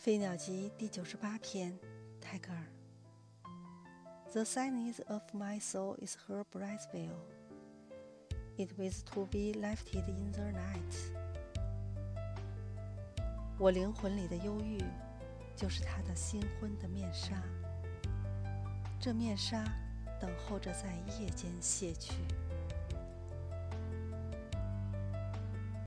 《飞鸟集》第九十八篇，泰戈尔。The sadness of my soul is her bright veil. It was to be lifted in the night. 我灵魂里的忧郁，就是她的新婚的面纱。这面纱等候着在夜间卸去。